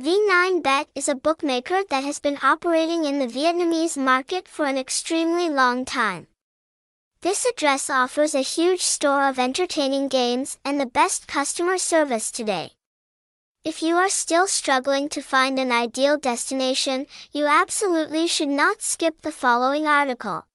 V9Bet is a bookmaker that has been operating in the Vietnamese market for an extremely long time. This address offers a huge store of entertaining games and the best customer service today. If you are still struggling to find an ideal destination, you absolutely should not skip the following article.